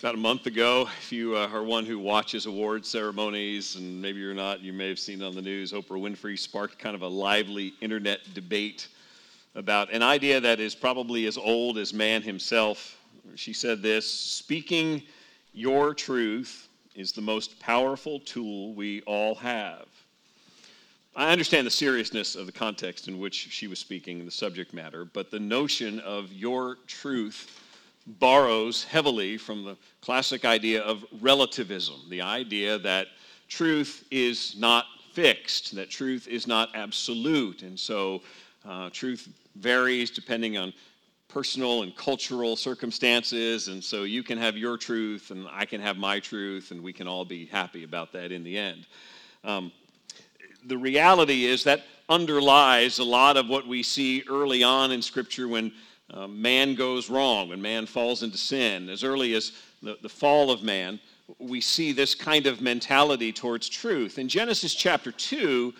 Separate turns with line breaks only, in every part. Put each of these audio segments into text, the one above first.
about a month ago. If you uh, are one who watches award ceremonies, and maybe you're not, you may have seen on the news, Oprah Winfrey sparked kind of a lively internet debate about an idea that is probably as old as man himself. She said this Speaking your truth is the most powerful tool we all have. I understand the seriousness of the context in which she was speaking, the subject matter, but the notion of your truth borrows heavily from the classic idea of relativism, the idea that truth is not fixed, that truth is not absolute. And so uh, truth varies depending on personal and cultural circumstances. And so you can have your truth, and I can have my truth, and we can all be happy about that in the end. Um, the reality is that underlies a lot of what we see early on in Scripture when uh, man goes wrong, when man falls into sin, as early as the, the fall of man, we see this kind of mentality towards truth. In Genesis chapter 2,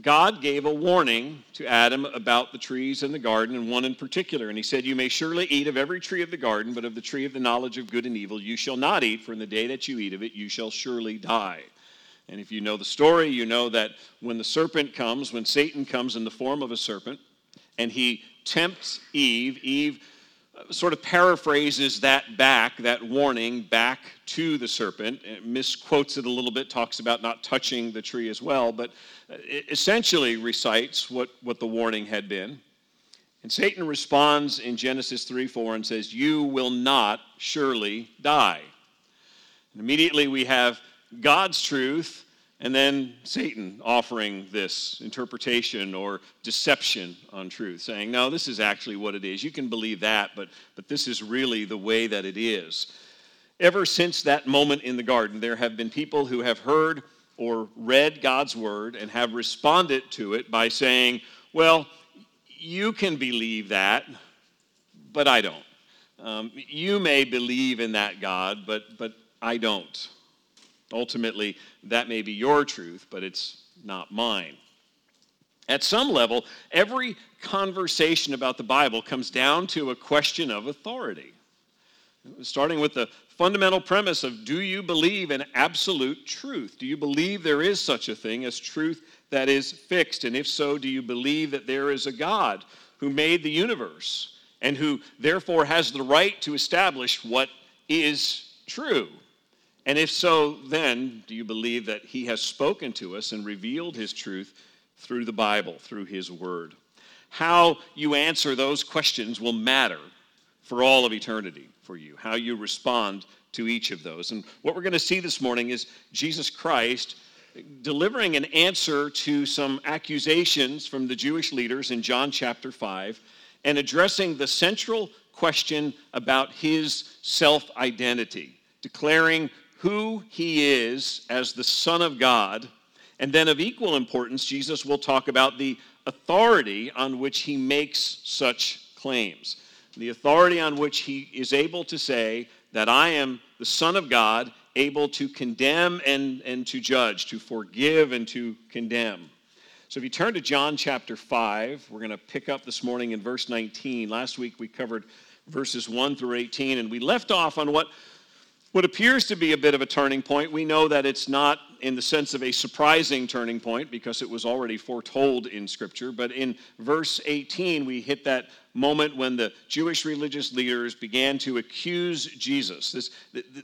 God gave a warning to Adam about the trees in the garden, and one in particular. And he said, You may surely eat of every tree of the garden, but of the tree of the knowledge of good and evil you shall not eat, for in the day that you eat of it, you shall surely die. And if you know the story, you know that when the serpent comes, when Satan comes in the form of a serpent, and he tempts Eve. Eve uh, sort of paraphrases that back, that warning back to the serpent, it misquotes it a little bit, talks about not touching the tree as well, but uh, it essentially recites what, what the warning had been. And Satan responds in Genesis 3 4 and says, You will not surely die. And immediately we have God's truth and then Satan offering this interpretation or deception on truth, saying, no, this is actually what it is. You can believe that, but, but this is really the way that it is. Ever since that moment in the garden, there have been people who have heard or read God's word and have responded to it by saying, well, you can believe that, but I don't. Um, you may believe in that God, but, but I don't. Ultimately, that may be your truth, but it's not mine. At some level, every conversation about the Bible comes down to a question of authority. Starting with the fundamental premise of do you believe in absolute truth? Do you believe there is such a thing as truth that is fixed? And if so, do you believe that there is a God who made the universe and who therefore has the right to establish what is true? And if so, then do you believe that He has spoken to us and revealed His truth through the Bible, through His Word? How you answer those questions will matter for all of eternity for you, how you respond to each of those. And what we're going to see this morning is Jesus Christ delivering an answer to some accusations from the Jewish leaders in John chapter 5 and addressing the central question about his self identity, declaring who he is as the Son of God. And then, of equal importance, Jesus will talk about the authority on which he makes such claims. The authority on which he is able to say that I am the Son of God, able to condemn and, and to judge, to forgive and to condemn. So if you turn to John chapter 5, we're going to pick up this morning in verse 19. Last week we covered verses 1 through 18, and we left off on what what appears to be a bit of a turning point, we know that it's not in the sense of a surprising turning point because it was already foretold in Scripture. But in verse 18, we hit that moment when the Jewish religious leaders began to accuse Jesus. This,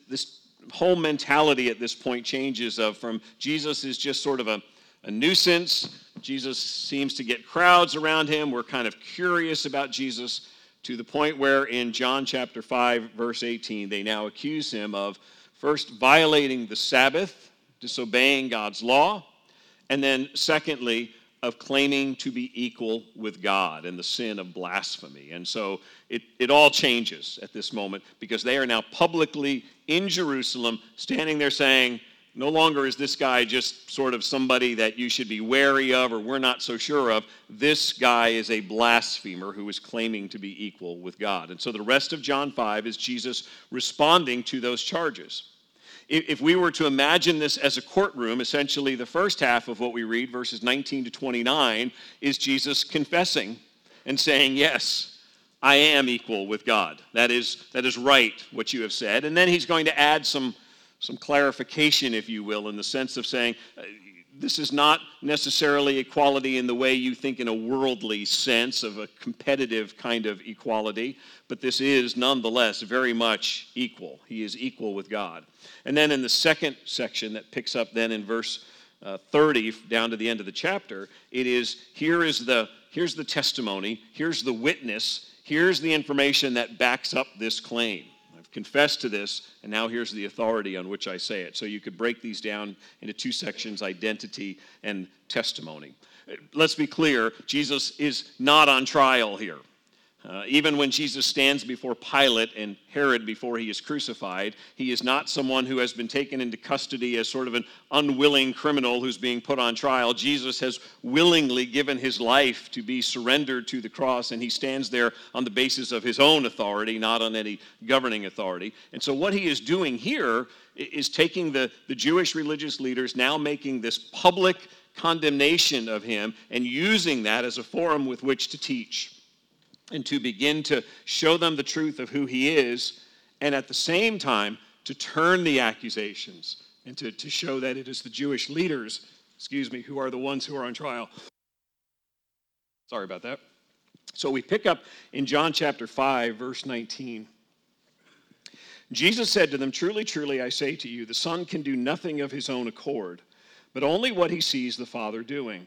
this whole mentality at this point changes of from Jesus is just sort of a, a nuisance. Jesus seems to get crowds around him. We're kind of curious about Jesus to the point where in John chapter 5, verse 18, they now accuse him of first violating the Sabbath, disobeying God's law, and then secondly, of claiming to be equal with God and the sin of blasphemy. And so it, it all changes at this moment because they are now publicly in Jerusalem standing there saying, no longer is this guy just sort of somebody that you should be wary of or we're not so sure of. This guy is a blasphemer who is claiming to be equal with God. And so the rest of John 5 is Jesus responding to those charges. If we were to imagine this as a courtroom, essentially the first half of what we read, verses 19 to 29, is Jesus confessing and saying, Yes, I am equal with God. That is, that is right, what you have said. And then he's going to add some, some clarification, if you will, in the sense of saying, uh, this is not necessarily equality in the way you think in a worldly sense of a competitive kind of equality, but this is nonetheless very much equal. He is equal with God. And then in the second section that picks up then in verse uh, 30 down to the end of the chapter, it is here is the here's the testimony, here's the witness, Here's the information that backs up this claim. Confessed to this, and now here's the authority on which I say it. So you could break these down into two sections identity and testimony. Let's be clear Jesus is not on trial here. Uh, even when Jesus stands before Pilate and Herod before he is crucified, he is not someone who has been taken into custody as sort of an unwilling criminal who's being put on trial. Jesus has willingly given his life to be surrendered to the cross, and he stands there on the basis of his own authority, not on any governing authority. And so, what he is doing here is taking the, the Jewish religious leaders, now making this public condemnation of him, and using that as a forum with which to teach and to begin to show them the truth of who he is, and at the same time to turn the accusations and to, to show that it is the Jewish leaders, excuse me, who are the ones who are on trial. Sorry about that. So we pick up in John chapter 5, verse 19. Jesus said to them, Truly, truly, I say to you, the Son can do nothing of his own accord, but only what he sees the Father doing.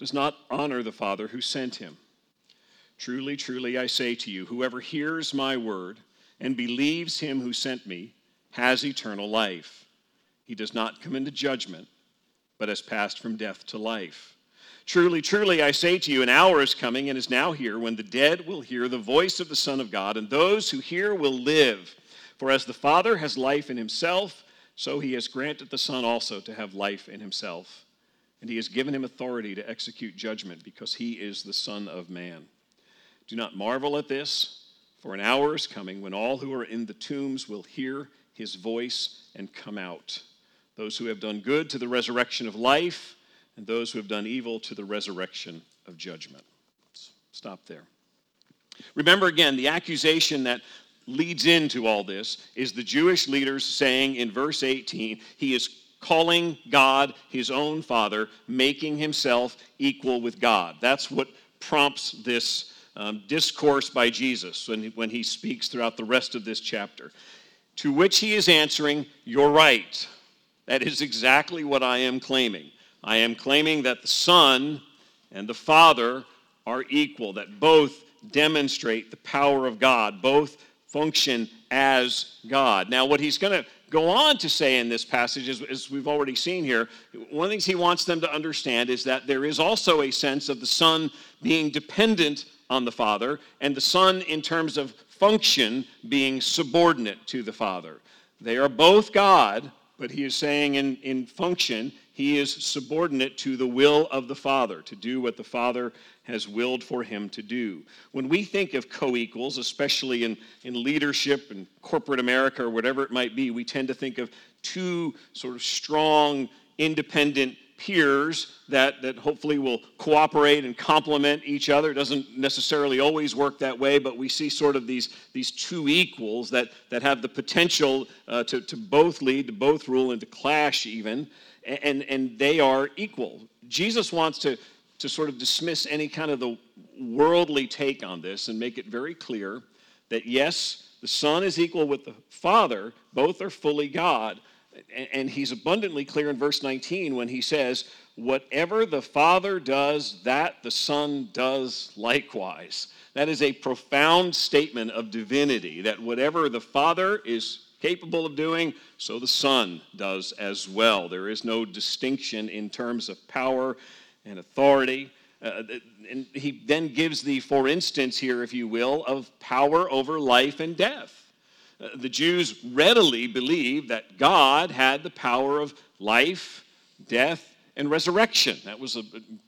does not honor the Father who sent him. Truly, truly, I say to you, whoever hears my word and believes him who sent me has eternal life. He does not come into judgment, but has passed from death to life. Truly, truly, I say to you, an hour is coming and is now here when the dead will hear the voice of the Son of God, and those who hear will live. For as the Father has life in himself, so he has granted the Son also to have life in himself and he has given him authority to execute judgment because he is the Son of Man. Do not marvel at this, for an hour is coming when all who are in the tombs will hear his voice and come out. Those who have done good to the resurrection of life, and those who have done evil to the resurrection of judgment. Stop there. Remember again, the accusation that leads into all this is the Jewish leaders saying in verse 18, He is calling God his own Father, making himself equal with God. That's what prompts this um, discourse by Jesus when when he speaks throughout the rest of this chapter. To which he is answering, You're right. That is exactly what I am claiming. I am claiming that the Son and the Father are equal, that both demonstrate the power of God, both function as God. Now, what he's going to go on to say in this passage, as, as, we've already seen here, one of the things he wants them to understand is that there is also a sense of the Son being dependent on the Father, and the Son, in terms of function, being subordinate to the Father. They are both God, but he is saying in, in function, he is subordinate to the will of the Father, to do what the Father has willed for him to do. When we think of co equals, especially in, in leadership and corporate America or whatever it might be, we tend to think of two sort of strong, independent peers that, that hopefully will cooperate and complement each other. It doesn't necessarily always work that way, but we see sort of these, these two equals that, that have the potential uh, to, to both lead, to both rule, and to clash even, and, and they are equal. Jesus wants to to sort of dismiss any kind of the worldly take on this and make it very clear that yes, the Son is equal with the Father, both are fully God. And he's abundantly clear in verse 19 when he says, Whatever the Father does, that the Son does likewise. That is a profound statement of divinity, that whatever the Father is capable of doing, so the Son does as well. There is no distinction in terms of power and authority. Uh, and he then gives the for instance here, if you will, of power over life and death. Uh, the Jews readily believed that God had the power of life, death, and resurrection. That was a,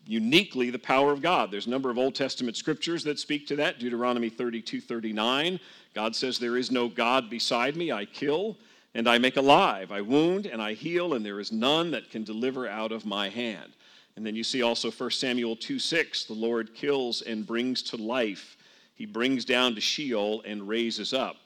uniquely the power of God. There's a number of Old Testament scriptures that speak to that. Deuteronomy 32 39. God says, There is no God beside me. I kill and I make alive. I wound and I heal, and there is none that can deliver out of my hand. And then you see also 1 Samuel 2 6. The Lord kills and brings to life, He brings down to Sheol and raises up.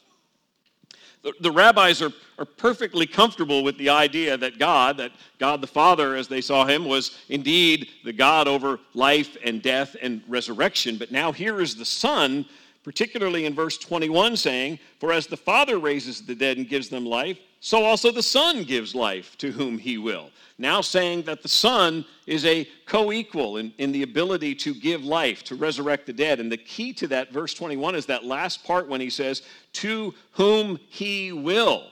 The, the rabbis are, are perfectly comfortable with the idea that God, that God the Father, as they saw him, was indeed the God over life and death and resurrection. But now here is the Son, particularly in verse 21, saying, For as the Father raises the dead and gives them life, so also the Son gives life to whom he will now saying that the Son is a co equal in, in the ability to give life, to resurrect the dead. And the key to that, verse 21, is that last part when he says, To whom he will.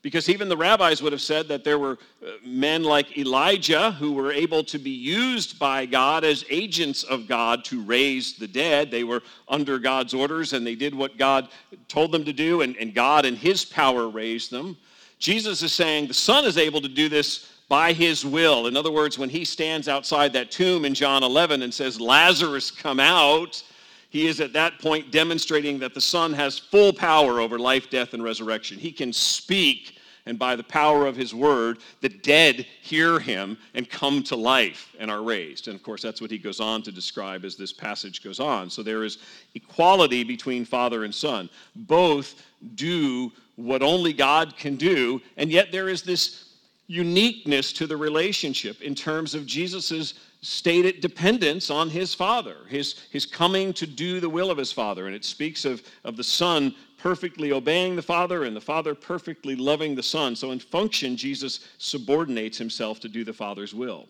Because even the rabbis would have said that there were uh, men like Elijah who were able to be used by God as agents of God to raise the dead. They were under God's orders and they did what God told them to do, and, and God and His power raised them. Jesus is saying the Son is able to do this by his will. In other words, when he stands outside that tomb in John 11 and says, Lazarus, come out, he is at that point demonstrating that the Son has full power over life, death, and resurrection. He can speak, and by the power of his word, the dead hear him and come to life and are raised. And of course, that's what he goes on to describe as this passage goes on. So there is equality between Father and Son. Both do what only God can do, and yet there is this uniqueness to the relationship in terms of Jesus' stated dependence on his Father, his, his coming to do the will of his Father. And it speaks of, of the Son perfectly obeying the Father and the Father perfectly loving the Son. So, in function, Jesus subordinates himself to do the Father's will.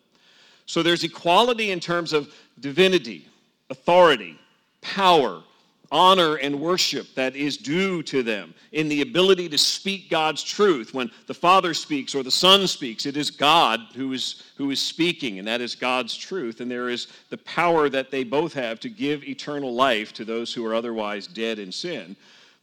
So, there's equality in terms of divinity, authority, power, honor and worship that is due to them, in the ability to speak God's truth. When the Father speaks or the Son speaks, it is God who is, who is speaking, and that is God's truth. And there is the power that they both have to give eternal life to those who are otherwise dead in sin.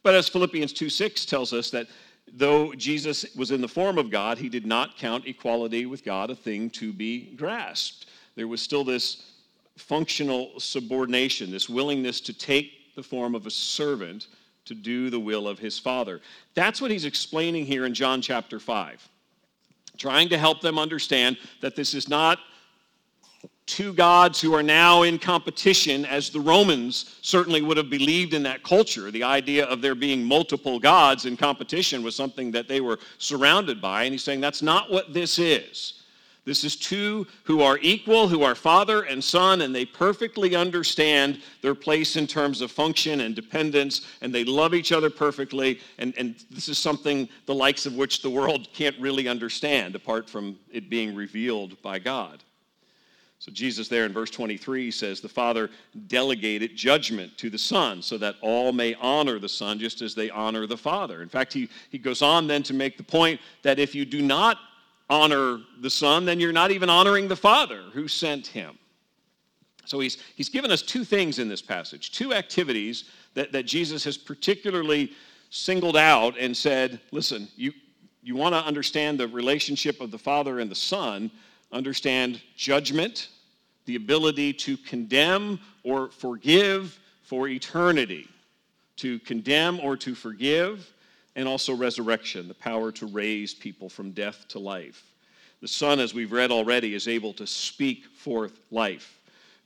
But as Philippians 2 6 tells us, that though Jesus was in the form of God, he did not count equality with God a thing to be grasped. There was still this functional subordination, this willingness to take the form of a servant to do the will of his Father. That's what he's explaining here in John chapter 5, trying to help them understand that this is not two gods who are now in competition, as the Romans certainly would have believed in that culture. The idea of there being multiple gods in competition was something that they were surrounded by. And he's saying that's not what this is. This is two who are equal, who are father and son, and they perfectly understand their place in terms of function and dependence, and they love each other perfectly. And, and this is something the likes of which the world can't really understand apart from it being revealed by God. So, Jesus, there in verse 23, says, The Father delegated judgment to the Son so that all may honor the Son just as they honor the Father. In fact, he, he goes on then to make the point that if you do not honor the Son, then you're not even honoring the Father who sent him. So he's, he's given us two things in this passage, two activities that, that Jesus has particularly singled out and said, listen, you, you want to understand the relationship of the Father and the Son, understand judgment, the ability to condemn or forgive for eternity, to condemn or to forgive, and also resurrection, the power to raise people from death to life. The Son, as we've read already, is able to speak forth life.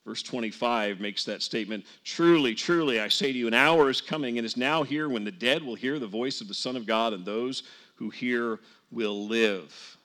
Verse 25 makes that statement Truly, truly, I say to you, an hour is coming and is now here when the dead will hear the voice of the Son of God, and those who hear will live.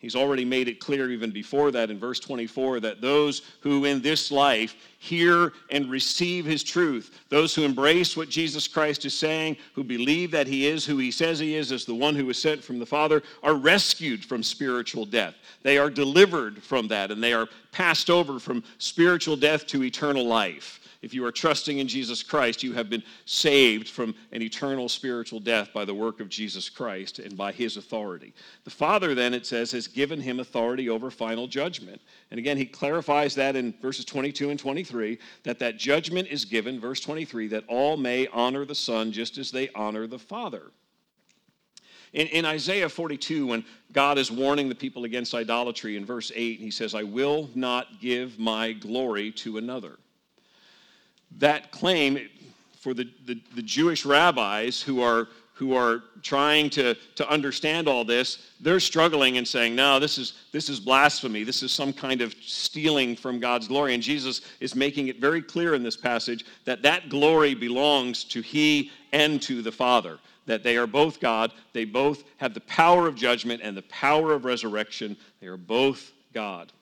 He's already made it clear, even before that, in verse 24, that those who in this life hear and receive his truth, those who embrace what Jesus Christ is saying, who believe that he is who he says he is, as the one who was sent from the Father, are rescued from spiritual death. They are delivered from that, and they are passed over from spiritual death to eternal life. If you are trusting in Jesus Christ, you have been saved from an eternal spiritual death by the work of Jesus Christ and by his authority. The Father, then, it says, has given him authority over final judgment. And again, he clarifies that in verses 22 and 23 that that judgment is given, verse 23, that all may honor the Son just as they honor the Father. In, in, Isaiah 42, when God is warning the people against idolatry, in verse 8, he says, I will not give my glory to another that claim for the, the, the, Jewish rabbis who are, who are trying to, to understand all this, they're struggling and saying, no, this is, this is blasphemy. This is some kind of stealing from God's glory. And Jesus is making it very clear in this passage that that glory belongs to He and to the Father, that they are both God. They both have the power of judgment and the power of resurrection. They are both God.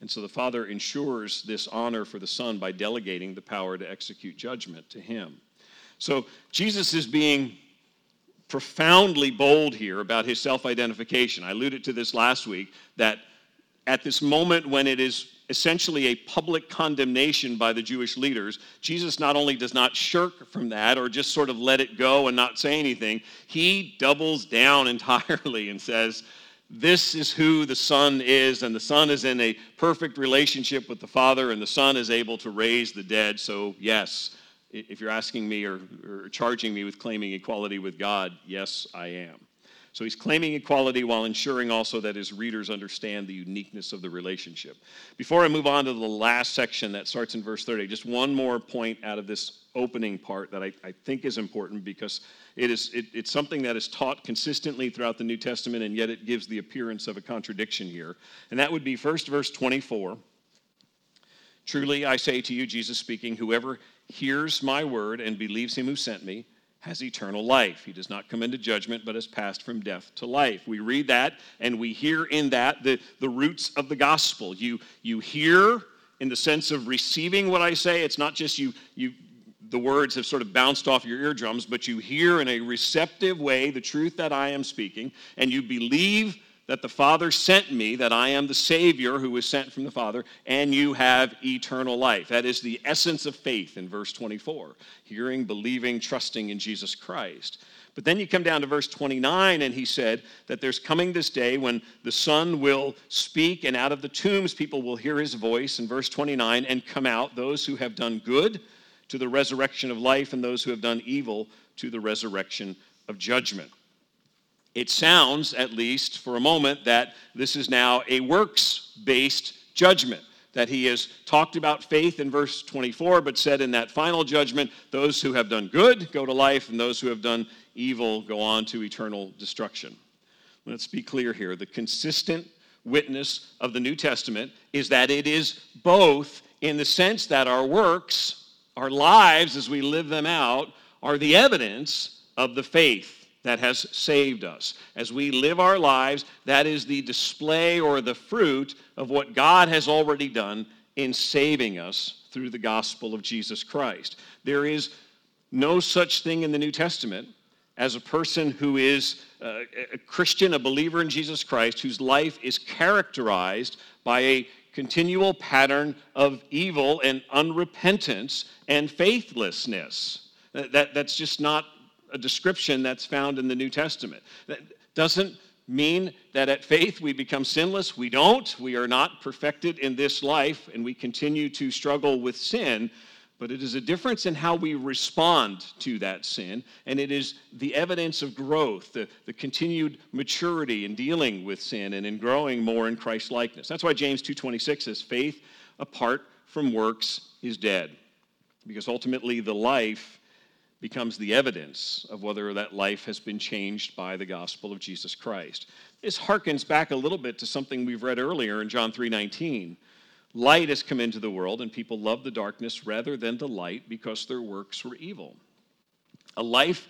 And so the Father ensures this honor for the Son by delegating the power to execute judgment to him. So Jesus is being profoundly bold here about his self identification. I alluded to this last week that at this moment when it is essentially a public condemnation by the Jewish leaders, Jesus not only does not shirk from that or just sort of let it go and not say anything, he doubles down entirely and says, this is who the Son is, and the Son is in a perfect relationship with the Father, and the Son is able to raise the dead. So, yes, if you're asking me or, or, charging me with claiming equality with God, yes, I am. So he's claiming equality while ensuring also that his readers understand the uniqueness of the relationship. Before I move on to the last section that starts in verse 30, just one more point out of this opening part that I, I think is important because it is, it, it's something that is taught consistently throughout the New Testament, and yet it gives the appearance of a contradiction here. And that would be first verse 24. Truly I say to you, Jesus speaking, whoever hears my word and believes him who sent me has eternal life. He does not come into judgment, but has passed from death to life. We read that and we hear in that the, the roots of the gospel. You, you hear in the sense of receiving what I say. It's not just you, you the words have sort of bounced off your eardrums, but you hear in a receptive way the truth that I am speaking, and you believe that the Father sent me, that I am the Savior who was sent from the Father, and you have eternal life. That is the essence of faith in verse 24 hearing, believing, trusting in Jesus Christ. But then you come down to verse 29, and he said that there's coming this day when the Son will speak, and out of the tombs people will hear his voice in verse 29 and come out, those who have done good to the resurrection of life, and those who have done evil to the resurrection of judgment. It sounds, at least for a moment, that this is now a works based judgment. That he has talked about faith in verse 24, but said in that final judgment, those who have done good go to life, and those who have done evil go on to eternal destruction. Let's be clear here. The consistent witness of the New Testament is that it is both in the sense that our works our lives, as we live them out, are the evidence of the faith that has saved us. As we live our lives, that is the display or the fruit of what God has already done in saving us through the gospel of Jesus Christ. There is no such thing in the New Testament as a person who is uh, a Christian, a believer in Jesus Christ, whose life is characterized by a continual pattern of evil and unrepentance and faithlessness. That, that's just not a description that's found in the New Testament. That doesn't mean that at faith we become sinless. We don't. We are not perfected in this life and we continue to struggle with sin but it is a difference in how we respond to that sin, and it is the evidence of growth, the, the continued maturity in dealing with sin and in growing more in Christ likeness. That's why James 2.26 says, faith apart from works is dead. Because ultimately the life becomes the evidence of whether that life has been changed by the gospel of Jesus Christ. This harkens back a little bit to something we've read earlier in John 3:19 Light has come into the world, and people love the darkness rather than the light because their works were evil. A life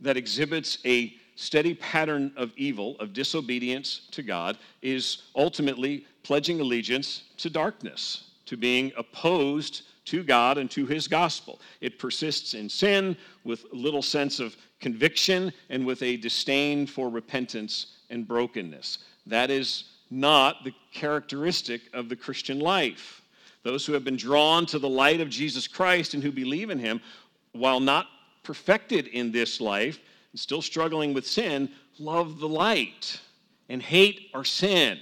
that exhibits a steady pattern of evil, of disobedience to God, is ultimately pledging allegiance to darkness, to being opposed to God and to his gospel. It persists in sin with little sense of conviction and with a disdain for repentance and brokenness. That is not the characteristic of the Christian life. Those who have been drawn to the light of Jesus Christ and who believe in him, while not perfected in this life and still struggling with sin, love the light and hate our sin.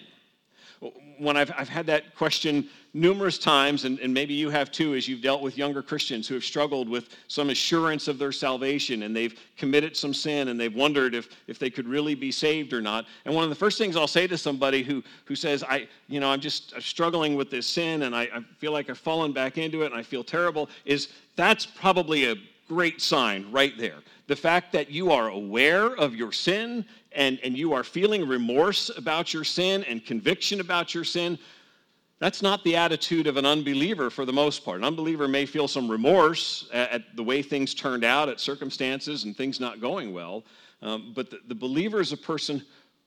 When I've, I've had that question numerous times, and, and maybe you have too, as you've dealt with younger Christians who have struggled with some assurance of their salvation and they've committed some sin and they've wondered if, if they could really be saved or not. And one of the first things I'll say to somebody who, who says, I, you know, I'm just struggling with this sin and I, I feel like I've fallen back into it and I feel terrible is that's probably a great sign right there. The fact that you are aware of your sin and, and you are feeling remorse about your sin and conviction about your sin, that's not the attitude of an unbeliever for the most part. An unbeliever may feel some remorse at, at the way things turned out, at circumstances and things not going well. Um, but the, the believer is a person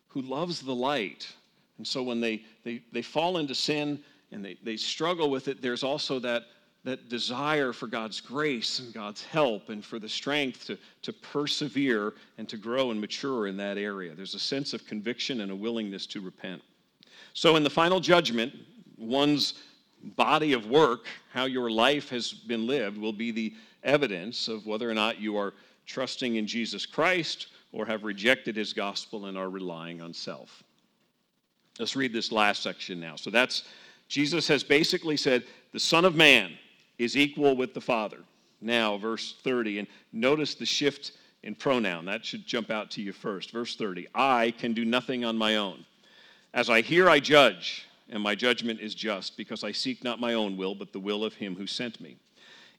who loves the light. And so when they, they, they fall into sin and they, they struggle with it, there's also that, that desire for God's grace and God's help and for the strength to, to persevere and to grow and mature in that area. There's a sense of conviction and a willingness to repent. So, in the final judgment, one's body of work, how your life has been lived, will be the evidence of whether or not you are trusting in Jesus Christ or have rejected his gospel and are relying on self. Let's read this last section now. So that's Jesus has basically said, the Son of Man is equal with the Father. Now, verse 30, and notice the shift in pronoun. That should jump out to you first. Verse 30 I can do nothing on my own. As I hear, I judge and my judgment is just, because I seek not my own will, but the will of him who sent me.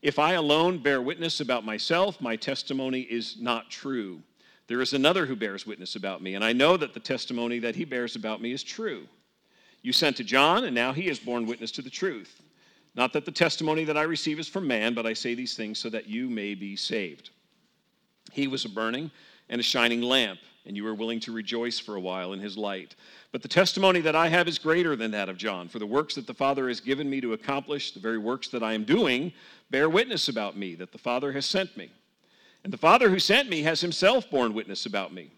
If I alone bear witness about myself, my testimony is not true. There is another who bears witness about me, and I know that the testimony that he bears about me is true. You sent to John, and now he has borne witness to the truth. Not that the testimony that I receive is from man, but I say these things so that you may be saved. He was a burning and a shining lamp, and you were willing to rejoice for a while in his light. But the testimony that I have is greater than that of John. For the works that the Father has given me to accomplish, the very works that I am doing, bear witness about me, that the Father has sent me. And the Father who sent me has himself borne witness about me.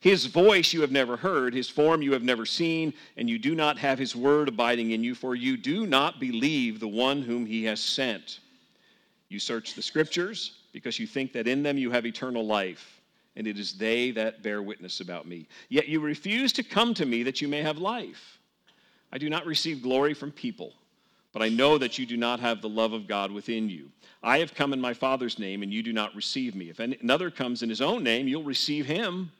His voice you have never heard, his form you have never seen, and you do not have his word abiding in you, for you do not believe the one whom he has sent. You search the scriptures because you think that in them you have eternal life and it is they that bear witness about me. Yet you refuse to come to me that you may have life. I do not receive glory from people, but I know that you do not have the love of God within you. I have come in my Father's name, and you do not receive me. If another comes in his own name, you'll receive him.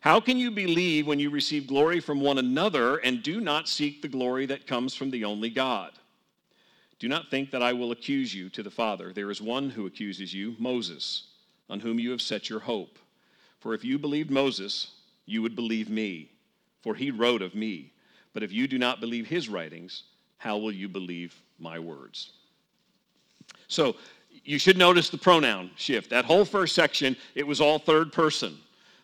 How can you believe when you receive glory from one another and do not seek the glory that comes from the only God? Do not think that I will accuse you to the Father. There is one who accuses you, Moses, on whom you have set your hope. For if you believed Moses, you would believe me, for he wrote of me. But if you do not believe his writings, how will you believe my words? So you should notice the pronoun shift. That whole first section, it was all third person.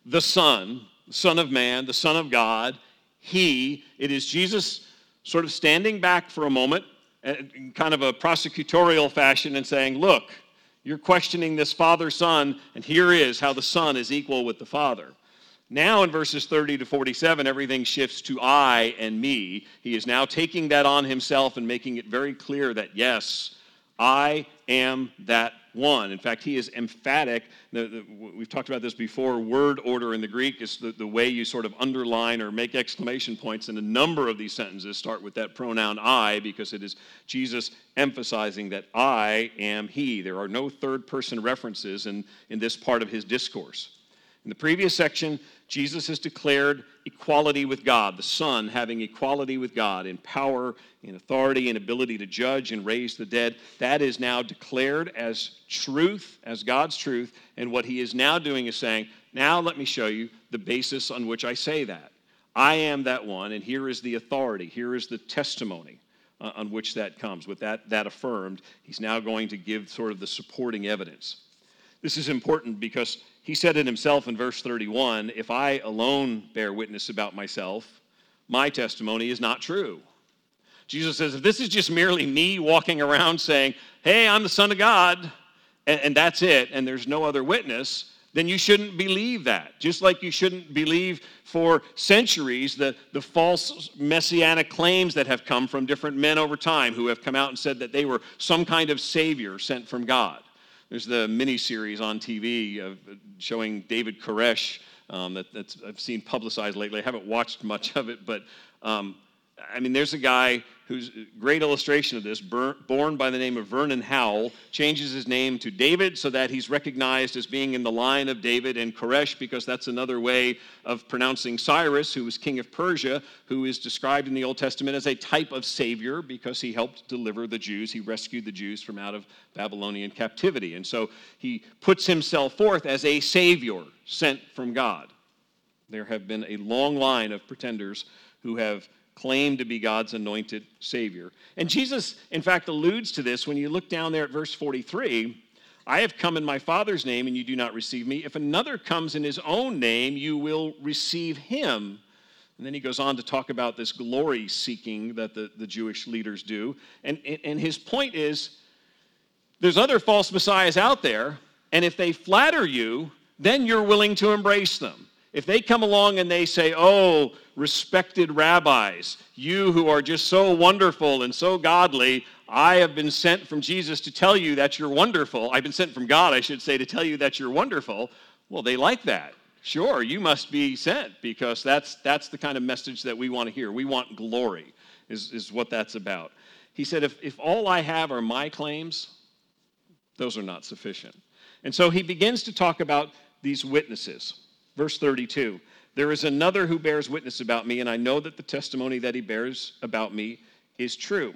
The Son, the Son of Man, the Son of God, He. It is Jesus sort of standing back for a moment, uh, in kind of a prosecutorial fashion, and saying, Look, you're questioning this Father Son, and here is how the Son is equal with the Father. Now, in verses 30 to 47, everything shifts to I and me. He is now taking that on himself and making it very clear that, yes, I am that one. In fact, he is emphatic. The, the, we've talked about this before. Word order in the Greek is the, the way you sort of underline or make exclamation points, and a number of these sentences start with that pronoun I because it is Jesus emphasizing that I am he. There are no third person references in, in this part of his discourse. In the previous section, Jesus has declared equality with God, the Son having equality with God in power, in authority, and ability to judge and raise the dead. That is now declared as truth, as God's truth. And what he is now doing is saying, now let me show you the basis on which I say that. I am that one, and here is the authority, here is the testimony. Uh, on which that comes. With that, that affirmed, he's now going to give sort of the supporting evidence. This is important because he said it himself in verse 31 If I alone bear witness about myself, my testimony is not true. Jesus says, if this is just merely me walking around saying, Hey, I'm the Son of God, and, and that's it, and there's no other witness, then you shouldn't believe that. Just like you shouldn't believe for centuries the, the false messianic claims that have come from different men over time who have come out and said that they were some kind of savior sent from God. There's the mini series on TV of showing David Koresh um, that, that's I've seen publicized lately. I haven't watched much of it, but um, I mean, there's a guy who's a great illustration of this, born by the name of Vernon Howell, changes his name to David so that he's recognized as being in the line of David, and Koresh because that's another way of pronouncing Cyrus, who was king of Persia, who is described in the Old Testament as a type of savior because he helped deliver the Jews. He rescued the Jews from out of Babylonian captivity. And so he puts himself forth as a savior sent from God. There have been a long line of pretenders who have claimed to be God's anointed Savior. And Jesus, in fact, alludes to this when you look down there at verse 43 I have come in my Father's name, and you do not receive me. If another comes in his own name, you will receive him. And then he goes on to talk about this glory seeking that the, the Jewish leaders do. And, and his point is there's other false messiahs out there, and if they flatter you, then you're willing to embrace them. If they come along and they say, Oh, respected rabbis, you who are just so wonderful and so godly, I have been sent from Jesus to tell you that you're wonderful. I've been sent from God, I should say, to tell you that you're wonderful. Well, they like that. Sure, you must be sent because that's, that's the kind of message that we want to hear. We want glory, is, is what that's about. He said, if, if all I have are my claims, those are not sufficient. And so he begins to talk about these witnesses. Verse 32 There is another who bears witness about me, and I know that the testimony that he bears about me is true.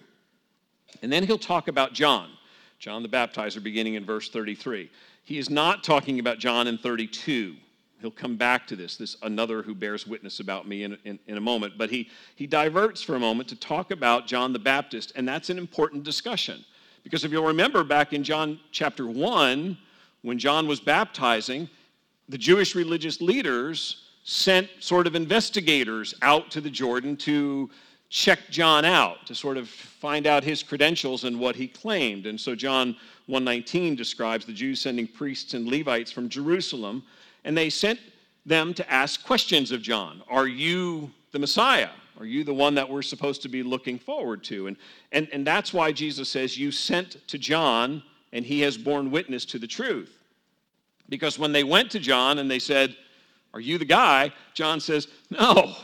And then he'll talk about John, John the Baptizer, beginning in verse 33. He is not talking about John in 32. He'll come back to this, this another who bears witness about me in, in, in, a moment. But he, he diverts for a moment to talk about John the Baptist, and that's an important discussion. Because if you'll remember back in John chapter 1, when John was baptizing, the Jewish religious leaders sent sort of investigators out to the Jordan to check John out, to sort of find out his credentials and what he claimed. And so John 119 describes the Jews sending priests and Levites from Jerusalem, and they sent them to ask questions of John. Are you the Messiah? Are you the one that we're supposed to be looking forward to? And, and, and that's why Jesus says, You sent to John, and he has borne witness to the truth. Because when they went to John and they said, Are you the guy? John says, No.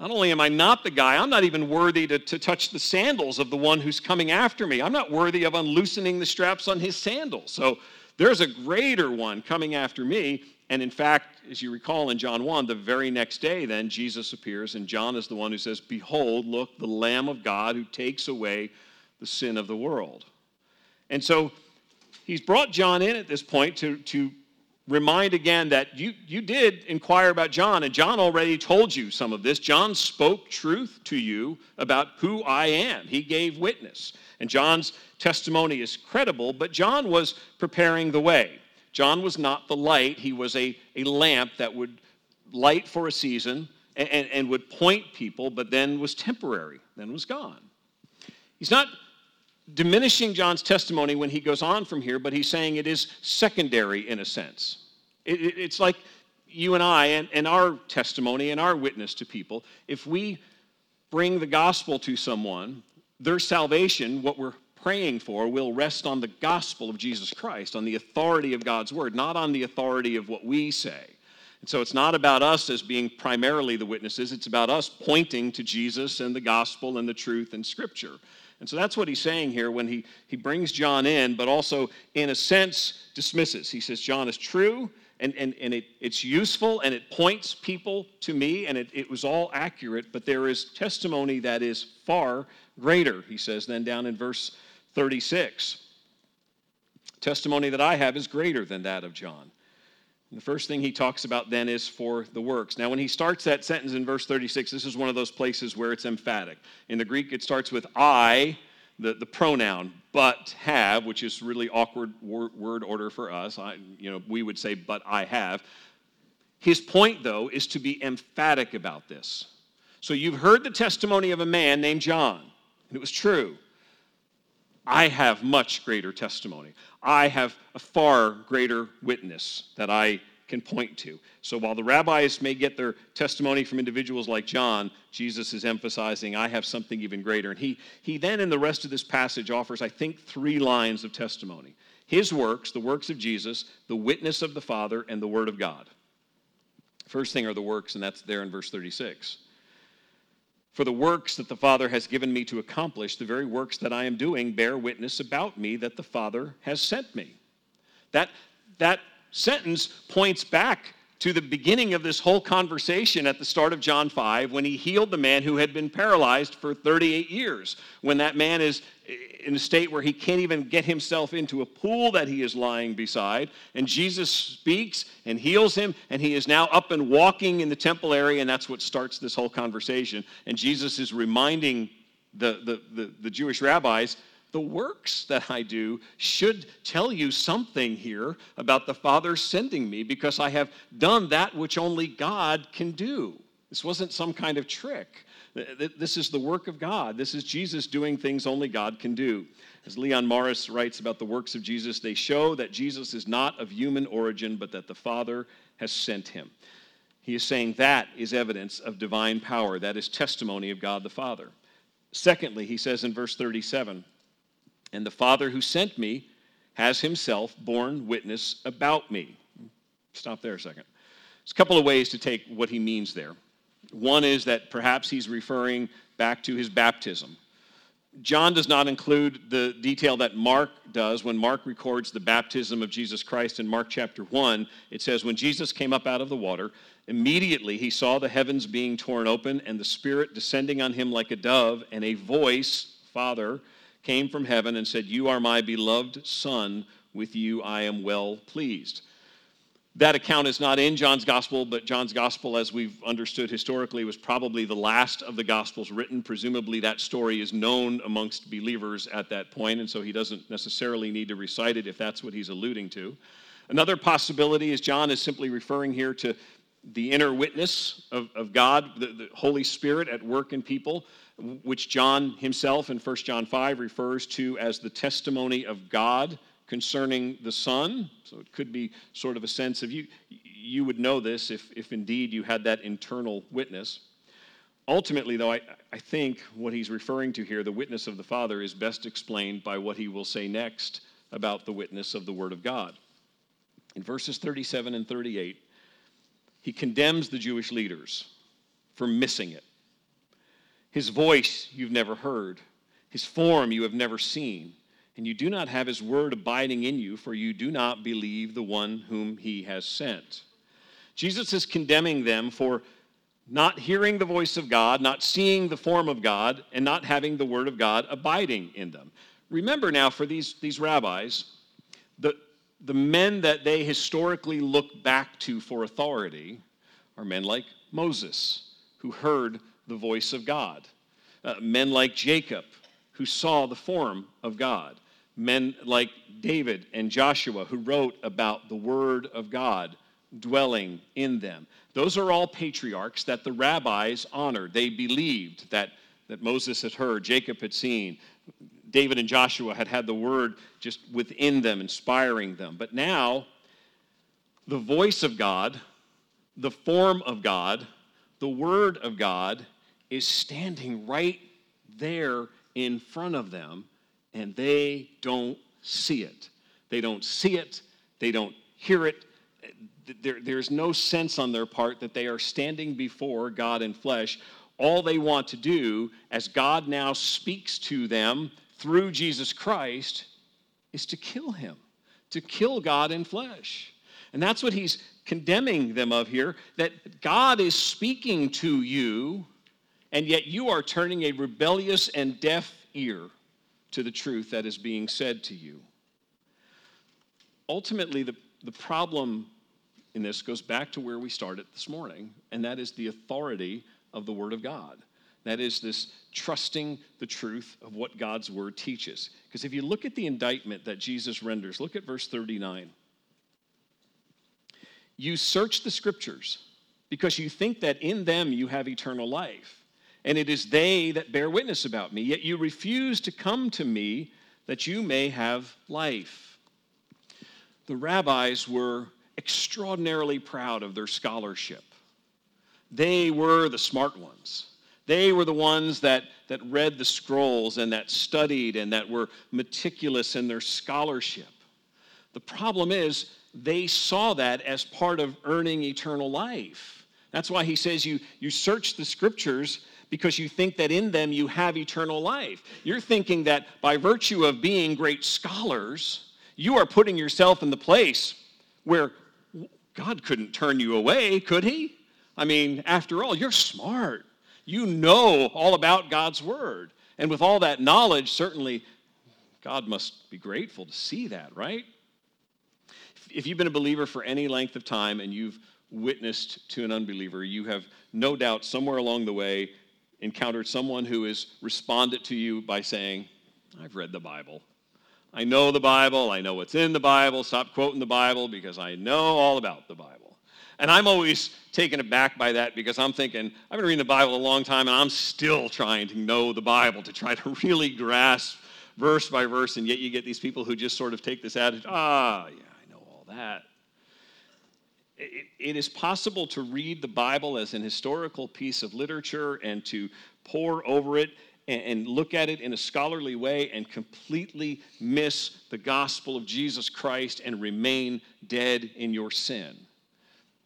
Not only am I not the guy, I'm not even worthy to, to touch the sandals of the one who's coming after me. I'm not worthy of unloosening the straps on his sandals. So there's a greater one coming after me. And in fact, as you recall in John 1, the very next day, then Jesus appears, and John is the one who says, Behold, look, the Lamb of God who takes away the sin of the world. And so he's brought John in at this point to, to remind again that you, you did inquire about John, and John already told you some of this. John spoke truth to you about who I am, he gave witness. And John's testimony is credible, but John was preparing the way. John was not the light, he was a, a lamp that would light for a season and, and, and would point people, but then was temporary, then was gone. He's not diminishing John's testimony when he goes on from here, but he's saying it is secondary in a sense. It, it, it's like you and I and, and our testimony and our witness to people. If we bring the gospel to someone, their salvation, what we're praying for, will rest on the gospel of Jesus Christ, on the authority of God's word, not on the authority of what we say. And so it's not about us as being primarily the witnesses, it's about us pointing to Jesus and the gospel and the truth and scripture. And so that's what he's saying here when he, he brings John in, but also, in a sense, dismisses. He says, John is true, and, and, and it, it's useful, and it points people to me, and it, it was all accurate, but there is testimony that is far greater, he says then down in verse 36. Testimony that I have is greater than that of John. The first thing he talks about then is for the works. Now, when he starts that sentence in verse 36, this is one of those places where it's emphatic. In the Greek, it starts with I, the, the pronoun, but have, which is really awkward word, word order for us. I, you know, we would say, but I have. His point, though, is to be emphatic about this. So you've heard the testimony of a man named John, and it was true. I have much greater testimony. I have a far greater witness that I can point to. So while the rabbis may get their testimony from individuals like John, Jesus is emphasizing, I have something even greater. And he, he then, in the rest of this passage, offers, I think, three lines of testimony his works, the works of Jesus, the witness of the Father, and the Word of God. First thing are the works, and that's there in verse 36. For the works that the Father has given me to accomplish, the very works that I am doing, bear witness about me that the Father has sent me. That, that sentence points back to the beginning of this whole conversation at the start of John 5 when he healed the man who had been paralyzed for 38 years. When that man is in a state where he can't even get himself into a pool that he is lying beside, and Jesus speaks and heals him, and he is now up and walking in the temple area, and that's what starts this whole conversation. And Jesus is reminding the, the, the, the Jewish rabbis the works that I do should tell you something here about the Father sending me because I have done that which only God can do. This wasn't some kind of trick. This is the work of God. This is Jesus doing things only God can do. As Leon Morris writes about the works of Jesus, they show that Jesus is not of human origin, but that the Father has sent him. He is saying that is evidence of divine power. That is testimony of God the Father. Secondly, he says in verse 37 and the Father who sent me has himself borne witness about me. Stop there a second. There's a couple of ways to take what he means there. One is that perhaps he's referring back to his baptism. John does not include the detail that Mark does when Mark records the baptism of Jesus Christ in Mark chapter 1. It says, When Jesus came up out of the water, immediately he saw the heavens being torn open and the Spirit descending on him like a dove, and a voice, Father, came from heaven and said, You are my beloved Son, with you I am well pleased. That account is not in John's gospel, but John's gospel, as we've understood historically, was probably the last of the gospels written. Presumably, that story is known amongst believers at that point, and so he doesn't necessarily need to recite it if that's what he's alluding to. Another possibility is John is simply referring here to the inner witness of, of God, the, the Holy Spirit at work in people which John himself in 1 John 5 refers to as the testimony of God concerning the Son. So it could be sort of a sense of you, you would know this if, if indeed you had that internal witness. Ultimately, though, I, I think what he's referring to here, the witness of the Father, is best explained by what he will say next about the witness of the Word of God. In verses 37 and 38, he condemns the Jewish leaders for missing it. His voice you've never heard, his form you have never seen, and you do not have his word abiding in you, for you do not believe the one whom he has sent. Jesus is condemning them for not hearing the voice of God, not seeing the form of God, and not having the word of God abiding in them. Remember now, for these, these rabbis, the, the men that they historically look back to for authority are men like Moses, who heard the voice of God. Uh, men like Jacob, who saw the form of God. Men like David and Joshua, who wrote about the Word of God dwelling in them. Those are all patriarchs that the rabbis honored. They believed that, that Moses had heard, Jacob had seen, David and Joshua had had the Word just within them, inspiring them. But now, the voice of God, the form of God, the Word of God is standing right there in front of them, and they don't see it. They don't see it, they don't hear it. There, there's no sense on their part that they are standing before God in flesh. All they want to do, as God now speaks to them through Jesus Christ, is to kill him, to kill God in flesh. And that's what he's condemning them of here that God is speaking to you and yet you are turning a rebellious and deaf ear to the truth that is being said to you. Ultimately, the, the problem in this goes back to where we started this morning, and that is the authority of the Word of God. That is this trusting the truth of what God's Word teaches. Because if you look at the indictment that Jesus renders, look at verse 39. You search the Scriptures because you think that in them you have eternal life and it is they that bear witness about me. Yet you refuse to come to me that you may have life. The rabbis were extraordinarily proud of their scholarship. They were the smart ones. They were the ones that, that read the scrolls and that studied and that were meticulous in their scholarship. The problem is, they saw that as part of earning eternal life. That's why he says you, you search the scriptures because you think that in them you have eternal life. You're thinking that by virtue of being great scholars, you are putting yourself in the place where God couldn't turn you away, could he? I mean, after all, you're smart. You know all about God's word. And with all that knowledge, certainly God must be grateful to see that, right? If you've been a believer for any length of time and you've witnessed to an unbeliever, you have no doubt somewhere along the way encountered someone who has responded to you by saying, I've read the Bible. I know the Bible. I know what's in the Bible. Stop quoting the Bible because I know all about the Bible. And I'm always taken aback by that because I'm thinking, I've been reading the Bible a long time and I'm still trying to know the Bible to try to really grasp verse by verse. And yet you get these people who just sort of take this attitude, ah, yeah, I know all that it, it is possible to read the Bible as an historical piece of literature and to pore over it and, and look at it in a scholarly way and completely miss the gospel of Jesus Christ and remain dead in your sin.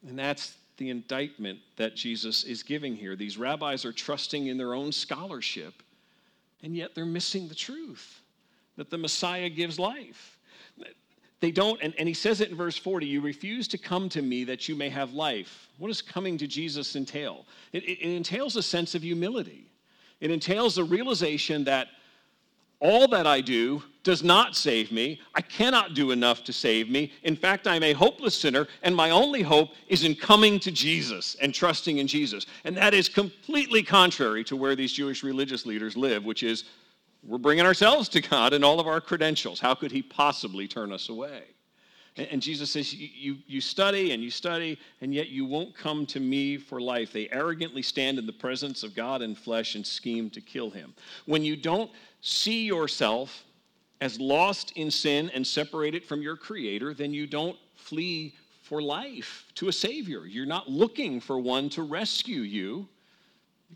And that's the indictment that Jesus is giving here. These rabbis are trusting in their own scholarship, and yet they're missing the truth that the Messiah gives life. They don't, and, and he says it in verse 40 you refuse to come to me that you may have life. What does coming to Jesus entail? It, it, it entails a sense of humility, it entails a realization that all that I do does not save me. I cannot do enough to save me. In fact, I'm a hopeless sinner, and my only hope is in coming to Jesus and trusting in Jesus. And that is completely contrary to where these Jewish religious leaders live, which is we're bringing ourselves to God and all of our credentials. How could He possibly turn us away? And, Jesus says, you, you, you study and you study, and yet you won't come to me for life. They arrogantly stand in the presence of God in flesh and scheme to kill Him. When you don't see yourself as lost in sin and separated from your Creator, then you don't flee for life to a Savior. You're not looking for one to rescue you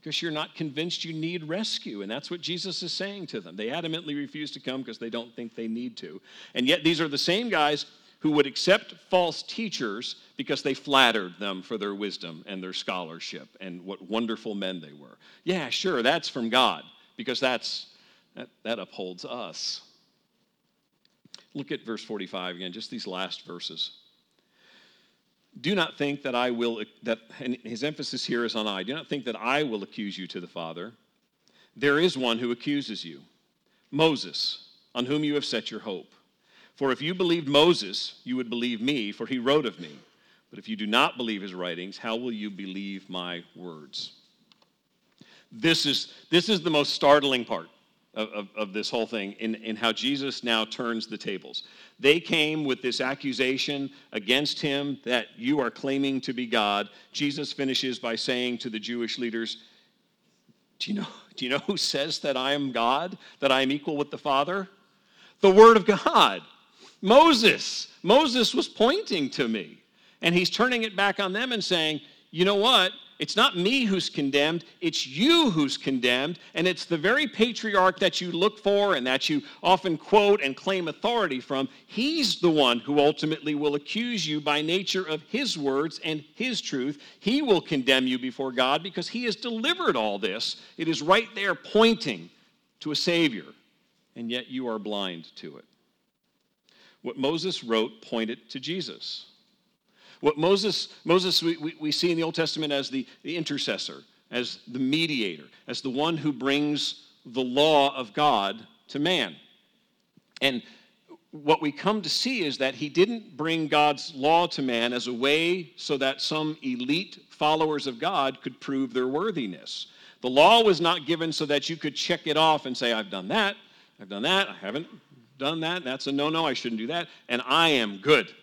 because you're not convinced you need rescue. And that's what Jesus is saying to them. They adamantly refuse to come because they don't think they need to. And yet, these are the same guys who would accept false teachers because they flattered them for their wisdom and their scholarship and what wonderful men they were. Yeah, sure, that's from God because that's that, that upholds us. Look at verse 45 again, just these last verses do not think that I will, that, and his emphasis here is on I, do not think that I will accuse you to the Father. There is one who accuses you, Moses, on whom you have set your hope. For if you believed Moses, you would believe me, for he wrote of me. But if you do not believe his writings, how will you believe my words? This is, this is the most startling part of, of, of, this whole thing in, in how Jesus now turns the tables. They came with this accusation against him that you are claiming to be God. Jesus finishes by saying to the Jewish leaders, Do you know, do you know who says that I am God, that I am equal with the Father? The Word of God. Moses. Moses was pointing to me. And he's turning it back on them and saying, You know what? It's not me who's condemned, it's you who's condemned, and it's the very patriarch that you look for and that you often quote and claim authority from. He's the one who ultimately will accuse you by nature of his words and his truth. He will condemn you before God because he has delivered all this. It is right there pointing to a Savior, and yet you are blind to it. What Moses wrote pointed to Jesus. What Moses, Moses we, we, we see in the Old Testament as the, the intercessor, as the mediator, as the one who brings the law of God to man. And what we come to see is that he didn't bring God's law to man as a way so that some elite followers of God could prove their worthiness. The law was not given so that you could check it off and say, I've done that, I've done that, I haven't done that, that's a no no, I shouldn't do that, and I am good.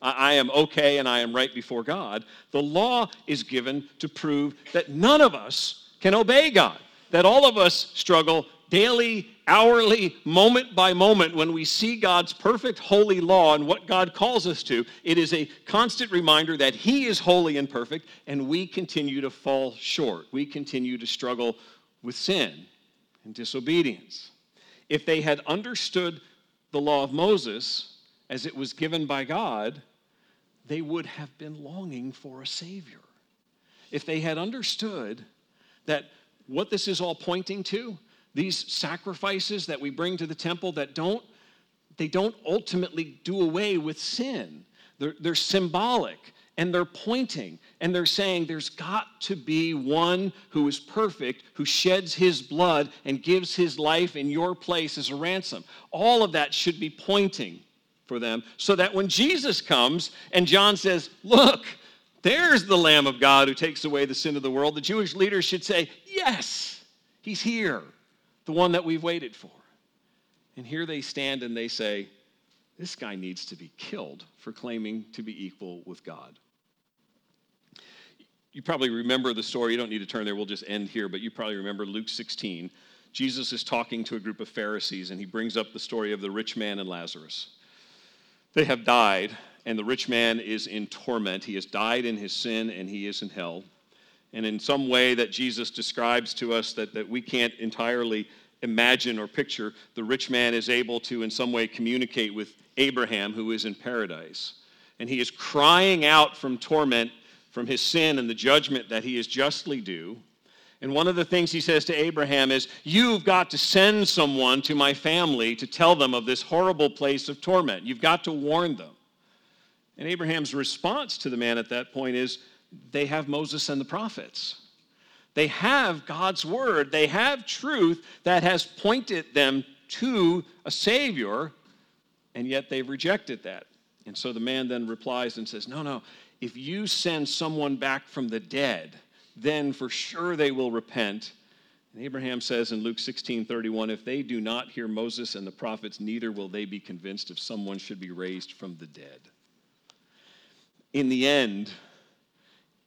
I am okay and I am right before God. The law is given to prove that none of us can obey God, that all of us struggle daily, hourly, moment by moment, when we see God's perfect holy law and what God calls us to, it is a constant reminder that He is holy and perfect, and we continue to fall short. We continue to struggle with sin and disobedience. If they had understood the law of Moses as it was given by God, they would have been longing for a Savior. If they had understood that what this is all pointing to, these sacrifices that we bring to the temple that don't they don't ultimately do away with sin. They're, they're symbolic and they're pointing and they're saying there's got to be one who is perfect, who sheds his blood and gives his life in your place as a ransom. All of that should be pointing for them so that when Jesus comes and John says, Look, there's the Lamb of God who takes away the sin of the world, the Jewish leaders should say, Yes, he's here, the one that we've waited for. And here they stand and they say, This guy needs to be killed for claiming to be equal with God. You probably remember the story. You don't need to turn there, we'll just end here, but you probably remember Luke 16. Jesus is talking to a group of Pharisees, and he brings up the story of the rich man and Lazarus. They have died, and the rich man is in torment. He has died in his sin, and he is in hell. And in some way that Jesus describes to us that, that we can't entirely imagine or picture, the rich man is able to, in some way, communicate with Abraham, who is in paradise. And he is crying out from torment from his sin and the judgment that he is justly due. And one of the things he says to Abraham is, You've got to send someone to my family to tell them of this horrible place of torment. You've got to warn them. And Abraham's response to the man at that point is, They have Moses and the prophets. They have God's word. They have truth that has pointed them to a Savior, and yet they've rejected that. And so the man then replies and says, No, no, if you send someone back from the dead, then for sure they will repent. And Abraham says in Luke 16 31, if they do not hear Moses and the prophets, neither will they be convinced if someone should be raised from the dead. In the end,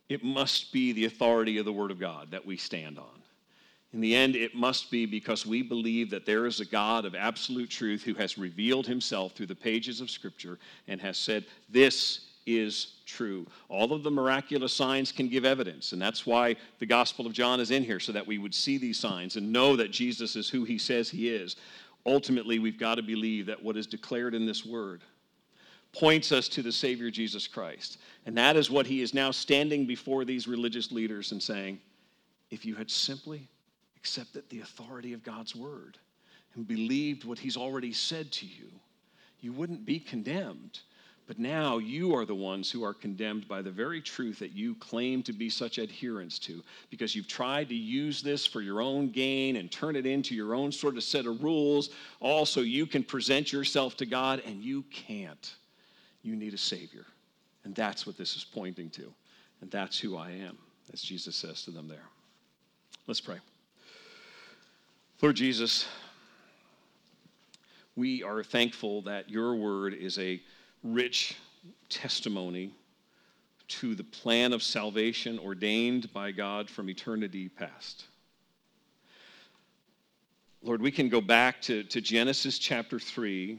it must be the authority of the Word of God that we stand on. In the end, it must be because we believe that there is a God of absolute truth who has revealed himself through the pages of Scripture and has said, This is true. All of the miraculous signs can give evidence, and that's why the Gospel of John is in here, so that we would see these signs and know that Jesus is who he says he is. Ultimately, we've got to believe that what is declared in this word points us to the Savior Jesus Christ. And that is what he is now standing before these religious leaders and saying, if you had simply accepted the authority of God's word and believed what he's already said to you, you wouldn't be condemned but now you are the ones who are condemned by the very truth that you claim to be such adherents to, because you've tried to use this for your own gain and turn it into your own sort of set of rules. Also, you can present yourself to God, and you can't. You need a Savior. And that's what this is pointing to. And that's who I am, as Jesus says to them there. Let's pray. Lord Jesus, we are thankful that your word is a rich testimony to the plan of salvation ordained by God from eternity past. Lord, we can go back to, to Genesis chapter 3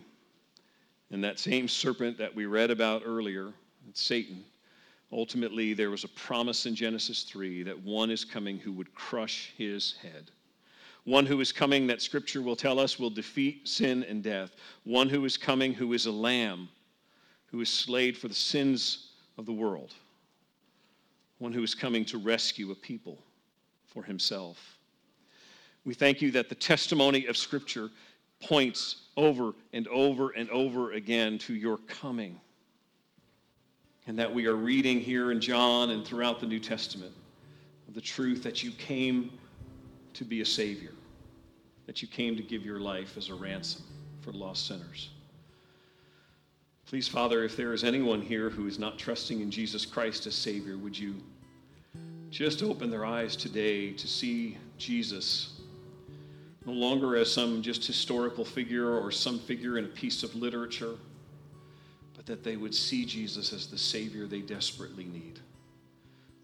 and that same serpent that we read about earlier, Satan. Ultimately, there was a promise in Genesis 3 that one is coming who would crush his head. One who is coming that scripture will tell us will defeat sin and death. One who is coming who is a lamb who is slayed for the sins of the world, one who is coming to rescue a people for himself. We thank you that the testimony of Scripture points over and over and over again to your coming, and that we are reading here in John and throughout the New Testament of the truth that you came to be a Savior, that you came to give your life as a ransom for lost sinners. Please, Father, if there is anyone here who is not trusting in Jesus Christ as Savior, would you just open their eyes today to see Jesus no longer as some just historical figure or some figure in a piece of literature, but that they would see Jesus as the Savior they desperately need.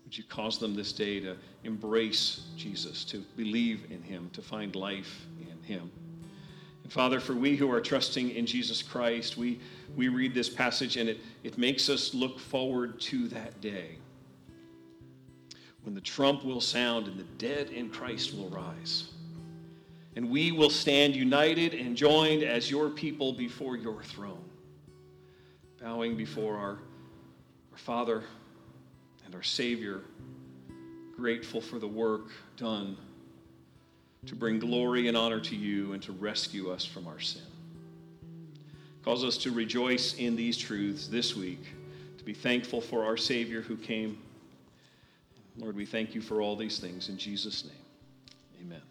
Would you cause them this day to embrace Jesus, to believe in him, to find life in him? Father, for we who are trusting in Jesus Christ, we, we read this passage and it, it makes us look forward to that day when the trump will sound and the dead in Christ will rise. And we will stand united and joined as your people before your throne, bowing before our, our Father and our Savior, grateful for the work done to bring glory and honor to you and to rescue us from our sin. Cause us to rejoice in these truths this week, to be thankful for our Savior who came. Lord, we thank you for all these things in Jesus' name. Amen.